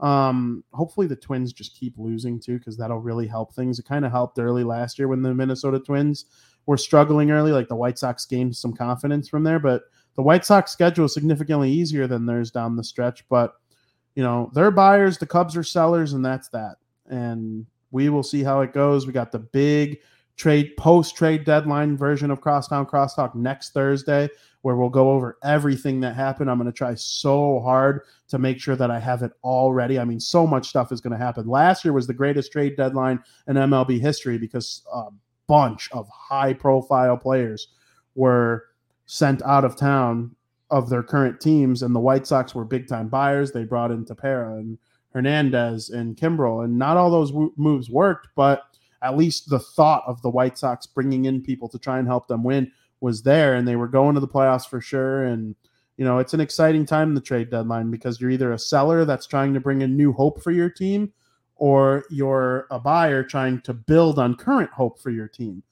Um, hopefully the Twins just keep losing too, because that'll really help things. It kind of helped early last year when the Minnesota Twins were struggling early. Like the White Sox gained some confidence from there, but the White Sox schedule is significantly easier than theirs down the stretch. But you know, they're buyers, the Cubs are sellers, and that's that. And we will see how it goes. We got the big trade post trade deadline version of Crosstown Crosstalk next Thursday, where we'll go over everything that happened. I'm going to try so hard to make sure that I have it all ready. I mean, so much stuff is going to happen. Last year was the greatest trade deadline in MLB history because a bunch of high profile players were sent out of town of their current teams, and the White Sox were big time buyers. They brought in Tepera and Hernandez and Kimbrel, and not all those w- moves worked, but at least the thought of the White Sox bringing in people to try and help them win was there, and they were going to the playoffs for sure. And you know, it's an exciting time the trade deadline because you're either a seller that's trying to bring in new hope for your team, or you're a buyer trying to build on current hope for your team.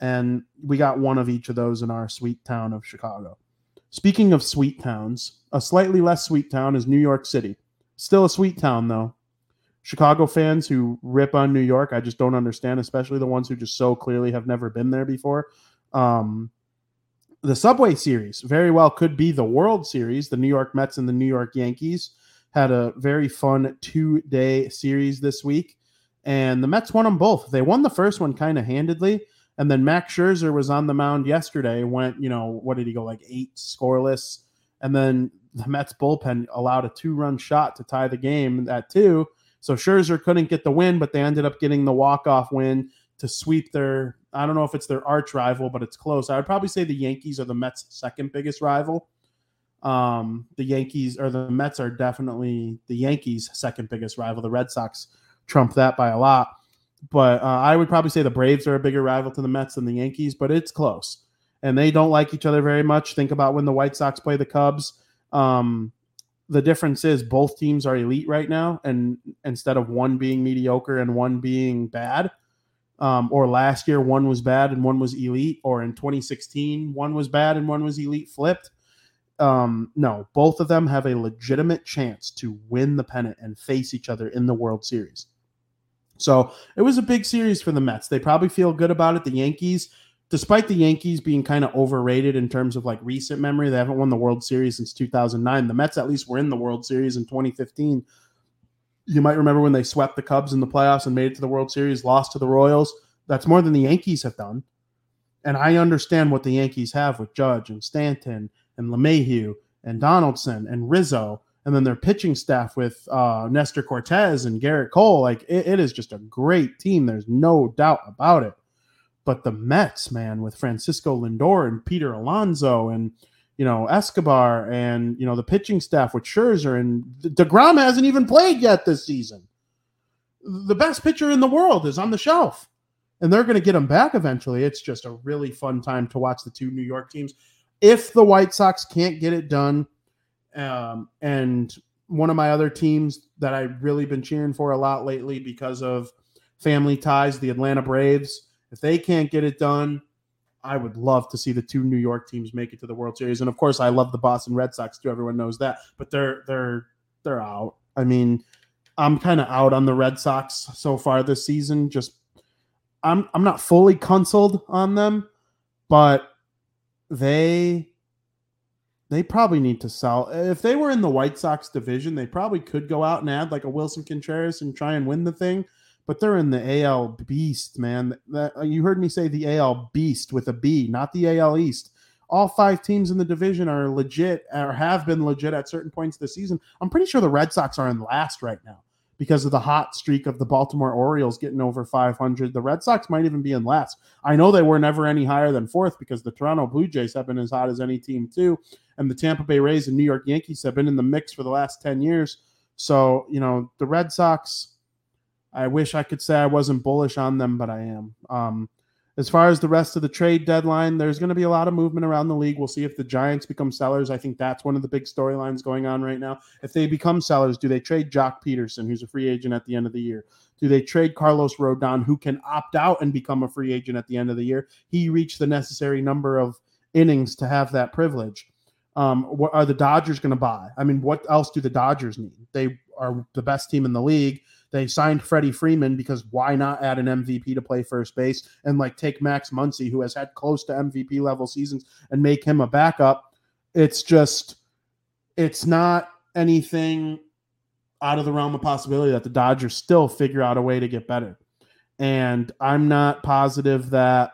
And we got one of each of those in our sweet town of Chicago. Speaking of sweet towns, a slightly less sweet town is New York City. Still a sweet town, though. Chicago fans who rip on New York, I just don't understand, especially the ones who just so clearly have never been there before. Um, the Subway Series very well could be the World Series. The New York Mets and the New York Yankees had a very fun two day series this week, and the Mets won them both. They won the first one kind of handedly, and then Max Scherzer was on the mound yesterday. Went, you know, what did he go like eight scoreless? And then the Mets bullpen allowed a two run shot to tie the game at two. So Scherzer couldn't get the win, but they ended up getting the walk off win to sweep their. I don't know if it's their arch rival, but it's close. I would probably say the Yankees are the Mets' second biggest rival. Um, the Yankees or the Mets are definitely the Yankees' second biggest rival. The Red Sox trump that by a lot. But uh, I would probably say the Braves are a bigger rival to the Mets than the Yankees, but it's close. And they don't like each other very much. Think about when the White Sox play the Cubs. Um, the difference is both teams are elite right now, and instead of one being mediocre and one being bad, um, or last year one was bad and one was elite, or in 2016 one was bad and one was elite flipped. Um, no, both of them have a legitimate chance to win the pennant and face each other in the World Series. So it was a big series for the Mets. They probably feel good about it. The Yankees, despite the Yankees being kind of overrated in terms of like recent memory, they haven't won the World Series since 2009. The Mets at least were in the World Series in 2015. You might remember when they swept the Cubs in the playoffs and made it to the World Series, lost to the Royals. That's more than the Yankees have done. And I understand what the Yankees have with Judge and Stanton and LeMahieu and Donaldson and Rizzo and then their pitching staff with uh, Nestor Cortes and Gerrit Cole, like it, it is just a great team. There's no doubt about it. But the Mets, man, with Francisco Lindor and Peter Alonso and you know Escobar and you know the pitching staff with Scherzer and Degrom hasn't even played yet this season. The best pitcher in the world is on the shelf, and they're going to get him back eventually. It's just a really fun time to watch the two New York teams. If the White Sox can't get it done, um, and one of my other teams that I've really been cheering for a lot lately because of family ties, the Atlanta Braves. If they can't get it done, I would love to see the two New York teams make it to the World Series. And of course, I love the Boston Red Sox too. Everyone knows that, but they're they're they're out. I mean, I'm kind of out on the Red Sox so far this season. Just I'm I'm not fully consoled on them, but they they probably need to sell. If they were in the White Sox division, they probably could go out and add like a Willson Contreras and try and win the thing. But they're in the AL Beast, man. That, uh, you heard me say the AL Beast with a B, not the AL East. All five teams in the division are legit or have been legit at certain points the season. I'm pretty sure the Red Sox are in last right now because of the hot streak of the Baltimore Orioles getting over 500. The Red Sox might even be in last. I know they were never any higher than fourth because the Toronto Blue Jays have been as hot as any team, too. And the Tampa Bay Rays and New York Yankees have been in the mix for the last 10 years. So, you know, the Red Sox, I wish I could say I wasn't bullish on them, but I am. Um, as far as the rest of the trade deadline, there's going to be a lot of movement around the league. We'll see if the Giants become sellers. I think that's one of the big storylines going on right now. If they become sellers, do they trade Joc Pederson, who's a free agent at the end of the year? Do they trade Carlos Rodon, who can opt out and become a free agent at the end of the year? He reached the necessary number of innings to have that privilege. Um, what are the Dodgers going to buy? I mean, what else do the Dodgers need? They are the best team in the league. They signed Freddie Freeman because why not add an MVP to play first base and like take Max Muncy, who has had close to MVP level seasons, and make him a backup? It's just, it's not anything out of the realm of possibility that the Dodgers still figure out a way to get better. And I'm not positive that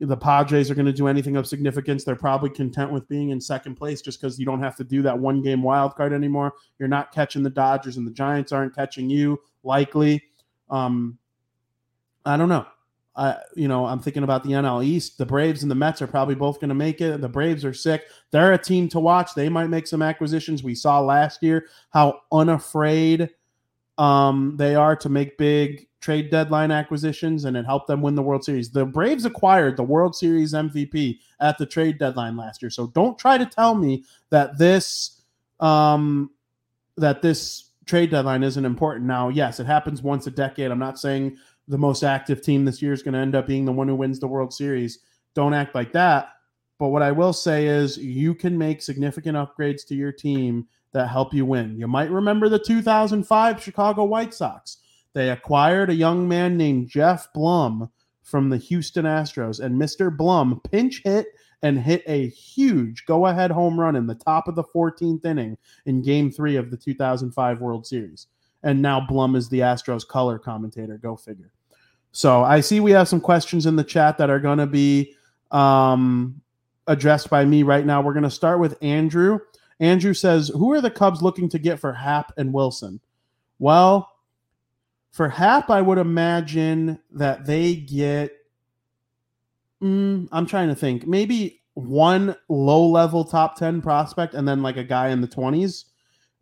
the Padres are going to do anything of significance. They're probably content with being in second place just because you don't have to do that one game wild card anymore. You're not catching the Dodgers, and the Giants aren't catching you likely. Um, I don't know. I, you know, I'm thinking about the NL East. The Braves and the Mets are probably both going to make it. The Braves are sick. They're a team to watch. They might make some acquisitions. We saw last year how unafraid um, they are to make big trade deadline acquisitions and it helped them win the World Series. The Braves acquired the World Series MVP at the trade deadline last year. So don't try to tell me that this um that this trade deadline isn't important. Now, yes, it happens once a decade. I'm not saying the most active team this year is going to end up being the one who wins the World Series. Don't act like that. But what I will say is you can make significant upgrades to your team that help you win. You might remember the 2005 Chicago White Sox they acquired a young man named Geoff Blum from the Houston Astros, and Mr. Blum pinch hit and hit a huge go ahead home run in the top of the 14th inning in game three of the 2005 World Series. And now Blum is the Astros color commentator. Go figure. So I see we have some questions in the chat that are going to be um, addressed by me right now. We're going to start with Andrew. Andrew says, Who are the Cubs looking to get for Happ and Willson? Well, for Happ, I would imagine that they get. Mm, I'm trying to think. Maybe one low level top 10 prospect and then like a guy in the 20s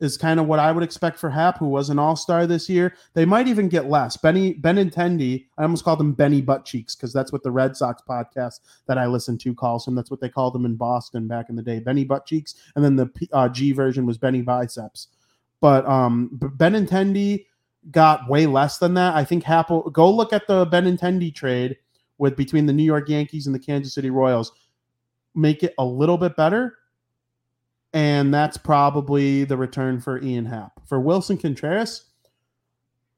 is kind of what I would expect for Happ, who was an all star this year. They might even get less. Benny Benintendi, I almost called him Benny Butt Cheeks because that's what the Red Sox podcast that I listen to calls him. That's what they called him in Boston back in the day, Benny Butt Cheeks. And then the uh, G version was Benny Biceps. But um, Benintendi got way less than that. I think Happ. will go look at the Benintendi trade with between the New York Yankees and the Kansas City Royals. Make it a little bit better and that's probably the return for Ian Happ. For Willson Contreras,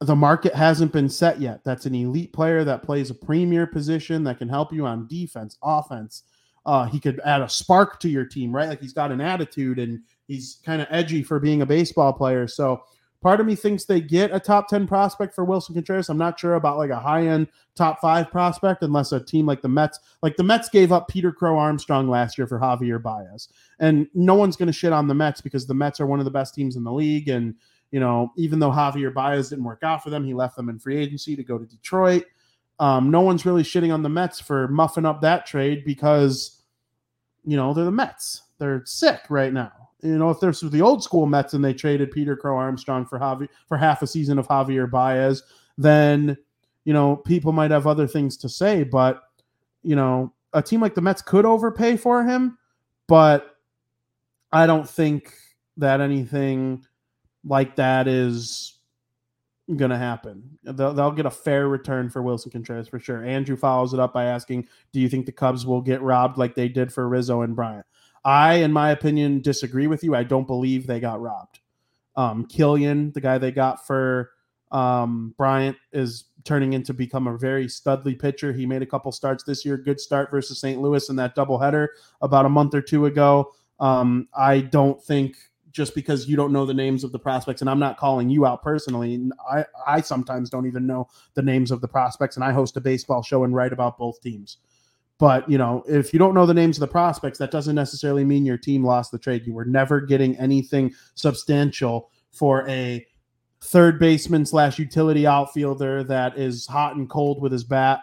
the market hasn't been set yet. That's an elite player that plays a premier position that can help you on defense, offense. Uh, he could add a spark to your team, right? Like he's got an attitude and he's kind of edgy for being a baseball player. So Part of me thinks they get a top 10 prospect for Willson Contreras. I'm not sure about like a high end top five prospect unless a team like the Mets, like the Mets gave up Peter Crow Armstrong last year for Javier Baez. And no one's going to shit on the Mets because the Mets are one of the best teams in the league. And, you know, even though Javier Baez didn't work out for them, he left them in free agency to go to Detroit. Um, no one's really shitting on the Mets for muffing up that trade because, you know, they're the Mets. They're sick right now you know, if there's the old school Mets and they traded Peter Crow Armstrong for Javi for half a season of Javier Baez, then you know people might have other things to say. But you know, a team like the Mets could overpay for him, but I don't think that anything like that is going to happen. They'll, they'll, get a fair return for Willson Contreras for sure. Andrew follows it up by asking, "Do you think the Cubs will get robbed like they did for Rizzo and Bryant?" I, in my opinion, disagree with you. I don't believe they got robbed. Um, Kilian, the guy they got for um, Bryant, is turning into become a very studly pitcher. He made a couple starts this year. Good start versus St. Louis in that doubleheader about a month or two ago. Um, I don't think just because you don't know the names of the prospects, and I'm not calling you out personally. I, I sometimes don't even know the names of the prospects, and I host a baseball show and write about both teams. But you know, if you don't know the names of the prospects, that doesn't necessarily mean your team lost the trade. You were never getting anything substantial for a third baseman slash utility outfielder that is hot and cold with his bat,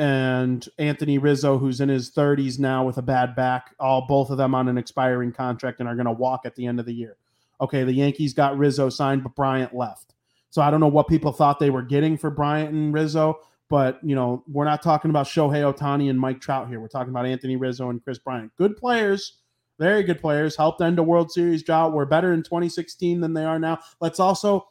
and Anthony Rizzo, who's in his 30s now with a bad back. All both of them on an expiring contract and are going to walk at the end of the year. Okay, the Yankees got Rizzo signed, but Bryant left. So I don't know what people thought they were getting for Bryant and Rizzo. But you know, we're not talking about Shohei Ohtani and Mike Trout here. We're talking about Anthony Rizzo and Kris Bryant. Good players, very good players. Helped end a World Series drought. We're better in 2016 than they are now. Let's also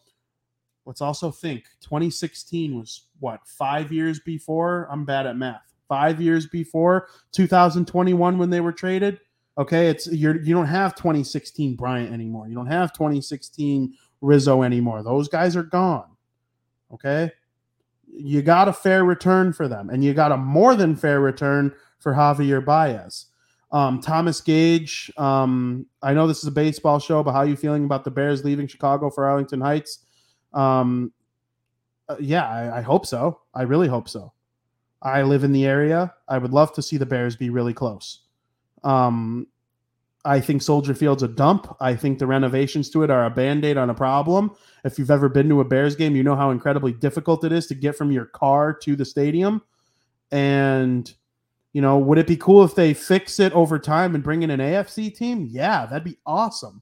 let's also think 2016 was what five years before. I'm bad at math. Five years before 2021 when they were traded. Okay, it's you're you don't have 2016 Bryant anymore. You don't have 2016 Rizzo anymore. Those guys are gone. Okay you got a fair return for them, and you got a more than fair return for Javier Baez. Um, Thomas Gage, um, I know this is a baseball show, but how are you feeling about the Bears leaving Chicago for Arlington Heights? Um, uh, yeah, I, I hope so. I really hope so. I live in the area. I would love to see the Bears be really close. Um, I think Soldier Field's a dump. I think the renovations to it are a band aid on a problem. If you've ever been to a Bears game, you know how incredibly difficult it is to get from your car to the stadium. And, you know, would it be cool if they fix it over time and bring in an AFC team? Yeah, that'd be awesome.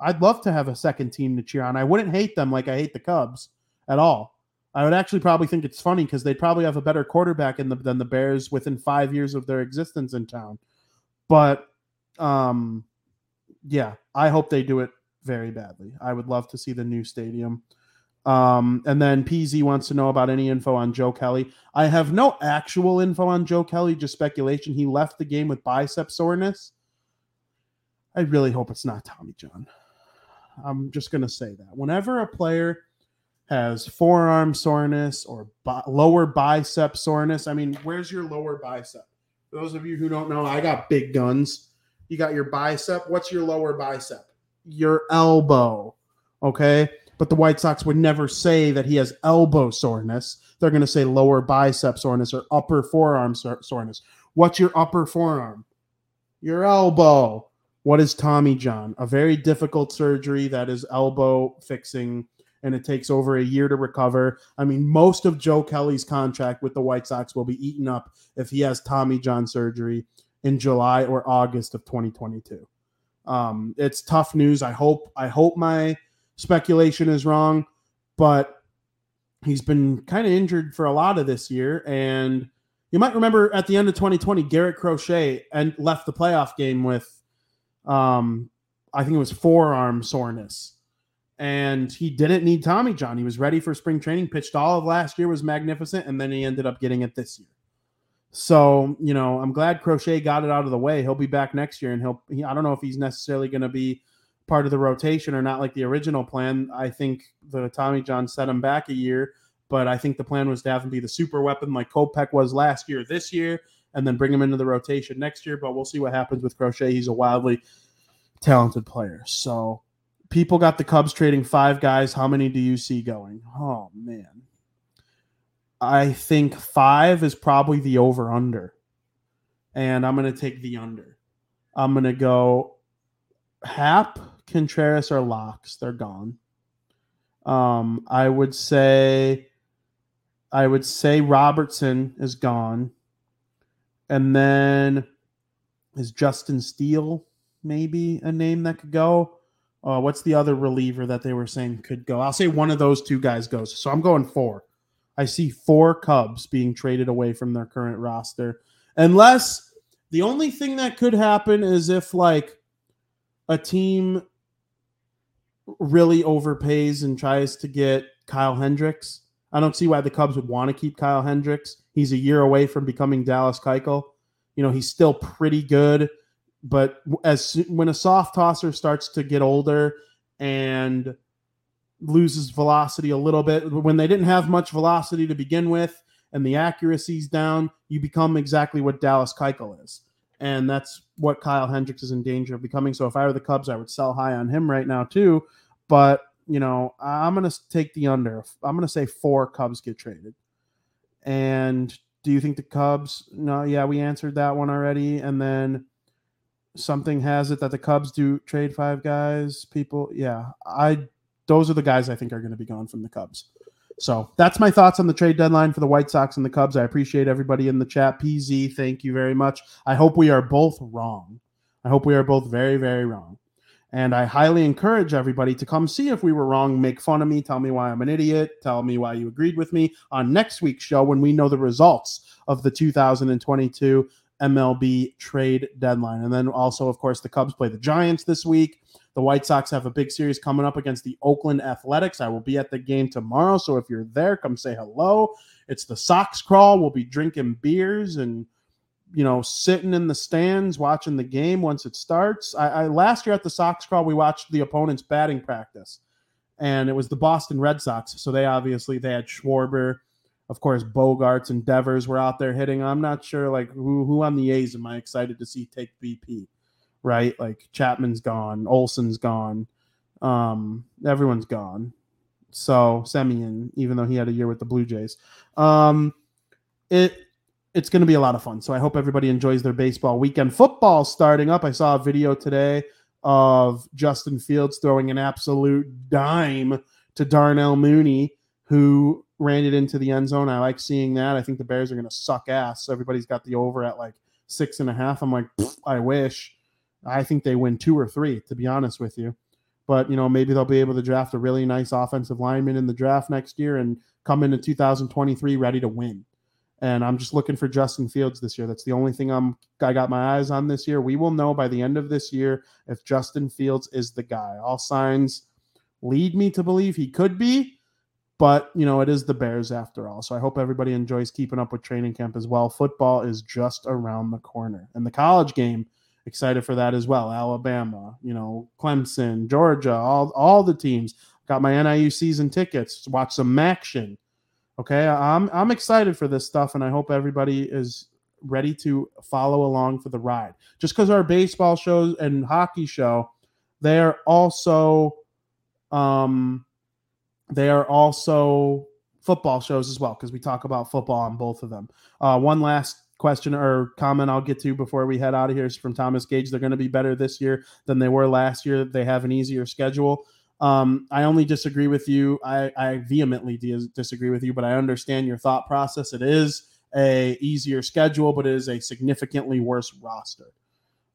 I'd love to have a second team to cheer on. I wouldn't hate them like I hate the Cubs at all. I would actually probably think it's funny because they'd probably have a better quarterback the, than the Bears within five years of their existence in town. But um, yeah, I hope they do it very badly. I would love to see the new stadium. Um, and then PZ wants to know about any info on Joe Kelly. I have no actual info on Joe Kelly, just speculation. He left the game with bicep soreness. I really hope it's not Tommy John. I'm just going to say that. Whenever a player has forearm soreness or bi- lower bicep soreness, I mean, where's your lower bicep? For those of you who don't know, I got big guns. You got your bicep. What's your lower bicep? Your elbow. Okay. But the White Sox would never say that he has elbow soreness. They're going to say lower bicep soreness or upper forearm soreness. What's your upper forearm? Your elbow. What is Tommy John? A very difficult surgery that is elbow fixing, and it takes over a year to recover. I mean, most of Joe Kelly's contract with the White Sox will be eaten up if he has Tommy John surgery in July or August of 2022. Um, it's tough news. I hope I hope my speculation is wrong, but he's been kind of injured for a lot of this year. And you might remember at the end of 2020, Garrett Crochet and left the playoff game with, um, I think it was forearm soreness. And he didn't need Tommy John. He was ready for spring training, pitched all of last year, was magnificent, and then he ended up getting it this year. So, you know, I'm glad Crochet got it out of the way. He'll be back next year and he'll, he, I don't know if he's necessarily going to be part of the rotation or not like the original plan. I think the Tommy John set him back a year, but I think the plan was to have him be the super weapon like Kopech was last year, this year, and then bring him into the rotation next year. But we'll see what happens with Crochet. He's a wildly talented player. So people got the Cubs trading five guys. How many do you see going? Oh, man. I think five is probably the over under. And I'm going to take the under. I'm going to go Happ, Contreras, or Locks. They're gone. Um, I would say, I would say Robertson is gone. And then is Justin Steele maybe a name that could go? Uh, what's the other reliever that they were saying could go? I'll say one of those two guys goes. So I'm going four. I see four Cubs being traded away from their current roster. Unless the only thing that could happen is if like a team really overpays and tries to get Kyle Hendricks. I don't see why the Cubs would want to keep Kyle Hendricks. He's a year away from becoming Dallas Keuchel. You know, he's still pretty good, but as when a soft tosser starts to get older and loses velocity a little bit. When they didn't have much velocity to begin with and the accuracy's down, you become exactly what Dallas Keuchel is. And that's what Kyle Hendricks is in danger of becoming. So if I were the Cubs, I would sell high on him right now too. But, you know, I'm going to take the under. I'm going to say four Cubs get traded. And do you think the Cubs? No, yeah, we answered that one already. And then something has it that the Cubs do trade five guys. People, yeah, I those are the guys I think are going to be gone from the Cubs. So that's my thoughts on the trade deadline for the White Sox and the Cubs. I appreciate everybody in the chat. PZ, thank you very much. I hope we are both wrong. I hope we are both very, very wrong. And I highly encourage everybody to come see if we were wrong, make fun of me, tell me why I'm an idiot, tell me why you agreed with me on next week's show when we know the results of the 2022 MLB trade deadline. And then also, of course, the Cubs play the Giants this week. The White Sox have a big series coming up against the Oakland Athletics. I will be at the game tomorrow. So if you're there, come say hello. It's the Sox crawl. We'll be drinking beers and you know, sitting in the stands watching the game once it starts. I, I last year at the Sox crawl, we watched the opponent's batting practice, and it was the Boston Red Sox. So they obviously they had Schwarber, of course, Bogaerts and Devers were out there hitting. I'm not sure like who who on the A's am I excited to see take BP right? Like Chapman's gone, Olson's gone, um, everyone's gone. So Semien, even though he had a year with the Blue Jays, um, it it's going to be a lot of fun. So I hope everybody enjoys their baseball weekend. Football starting up. I saw a video today of Justin Fields throwing an absolute dime to Darnell Mooney, who ran it into the end zone. I like seeing that. I think the Bears are going to suck ass. Everybody's got the over at like six and a half. I'm like, I wish. I think they win two or three, to be honest with you. But you know, maybe they'll be able to draft a really nice offensive lineman in the draft next year and come into 2023 ready to win. And I'm just looking for Justin Fields this year. That's the only thing I'm I got my eyes on this year. We will know by the end of this year if Justin Fields is the guy. All signs lead me to believe he could be, but you know, it is the Bears after all. So I hope everybody enjoys keeping up with training camp as well. Football is just around the corner. And the college game excited for that as well. Alabama, you know, Clemson, Georgia, all all the teams. Got my NIU season tickets. Watch some action. Okay, I'm I'm excited for this stuff, and I hope everybody is ready to follow along for the ride. Just because our baseball shows and hockey show, they are also, um, they are also football shows as well because we talk about football on both of them. Uh, one last question or comment I'll get to before we head out of here is from Thomas Gage. They're going to be better this year than they were last year. They have an easier schedule. Um, I only disagree with you. I, I vehemently disagree with you, but I understand your thought process. It is a easier schedule, but it is a significantly worse roster.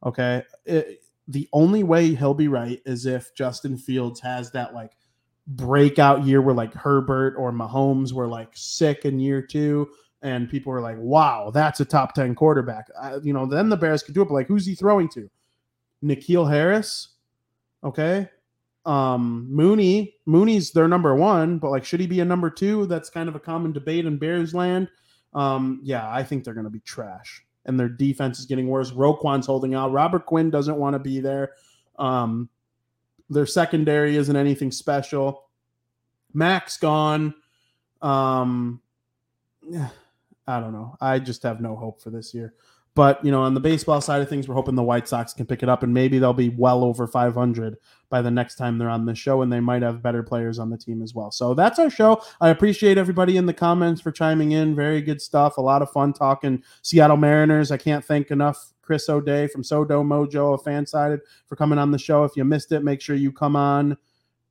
Okay. It, the only way he'll be right is if Justin Fields has that like breakout year where like Herbert or Mahomes were like sick in year two and people were like, wow, that's a top 10 quarterback. I, you know, then the Bears could do it, but like, who's he throwing to? N'Keal Harris. Okay. Um, Mooney, Mooney's their number one, but like, should he be a number two? That's kind of a common debate in Bears land. Um, yeah, I think they're to be trash and their defense is getting worse. Roquan's holding out. Robert Quinn doesn't want to be there. Um, their secondary isn't anything special. Mack's gone. Um, I don't know. I just have no hope for this year. But you know, on the baseball side of things, we're hoping the White Sox can pick it up, and maybe they'll be well over 500 by the next time they're on the show, and they might have better players on the team as well. So that's our show. I appreciate everybody in the comments for chiming in. Very good stuff. A lot of fun talking Seattle Mariners. I can't thank enough Chris O'Day from SoDo Mojo of Fansided for coming on the show. If you missed it, make sure you come on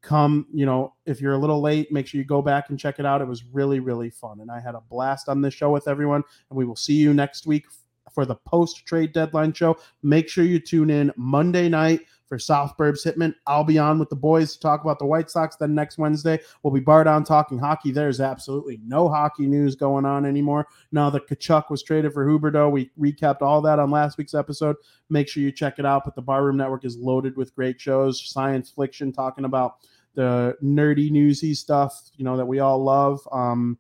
come you know if you're a little late make sure you go back and check it out it was really really fun and i had a blast on this show with everyone and we will see you next week for the post trade deadline show. Make sure you tune in Monday night for South Burbs Hitman. I'll be on with the boys to talk about the White Sox. Then next Wednesday, we'll be bar down talking hockey. There's absolutely no hockey news going on anymore. Now that Tkachuk was traded for Huberdeau, we recapped all that on last week's episode. Make sure you check it out. But the Barroom Network is loaded with great shows, science fiction, talking about the nerdy newsy stuff, you know, that we all love. Um,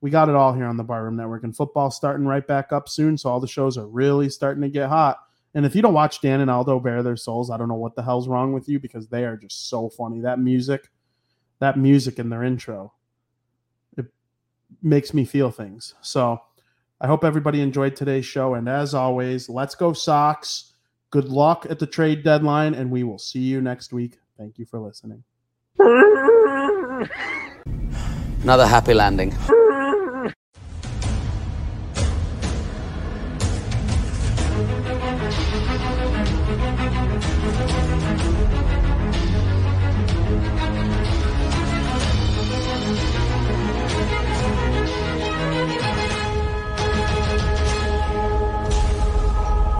we got it all here on the Barroom Network, and football's starting right back up soon. So all the shows are really starting to get hot. And if you don't watch Dan and Aldo bare their souls, I don't know what the hell's wrong with you because they are just so funny. That music, that music in their intro, it makes me feel things. So I hope everybody enjoyed today's show. And as always, let's go Sox. Good luck at the trade deadline, and we will see you next week. Thank you for listening. Another happy landing.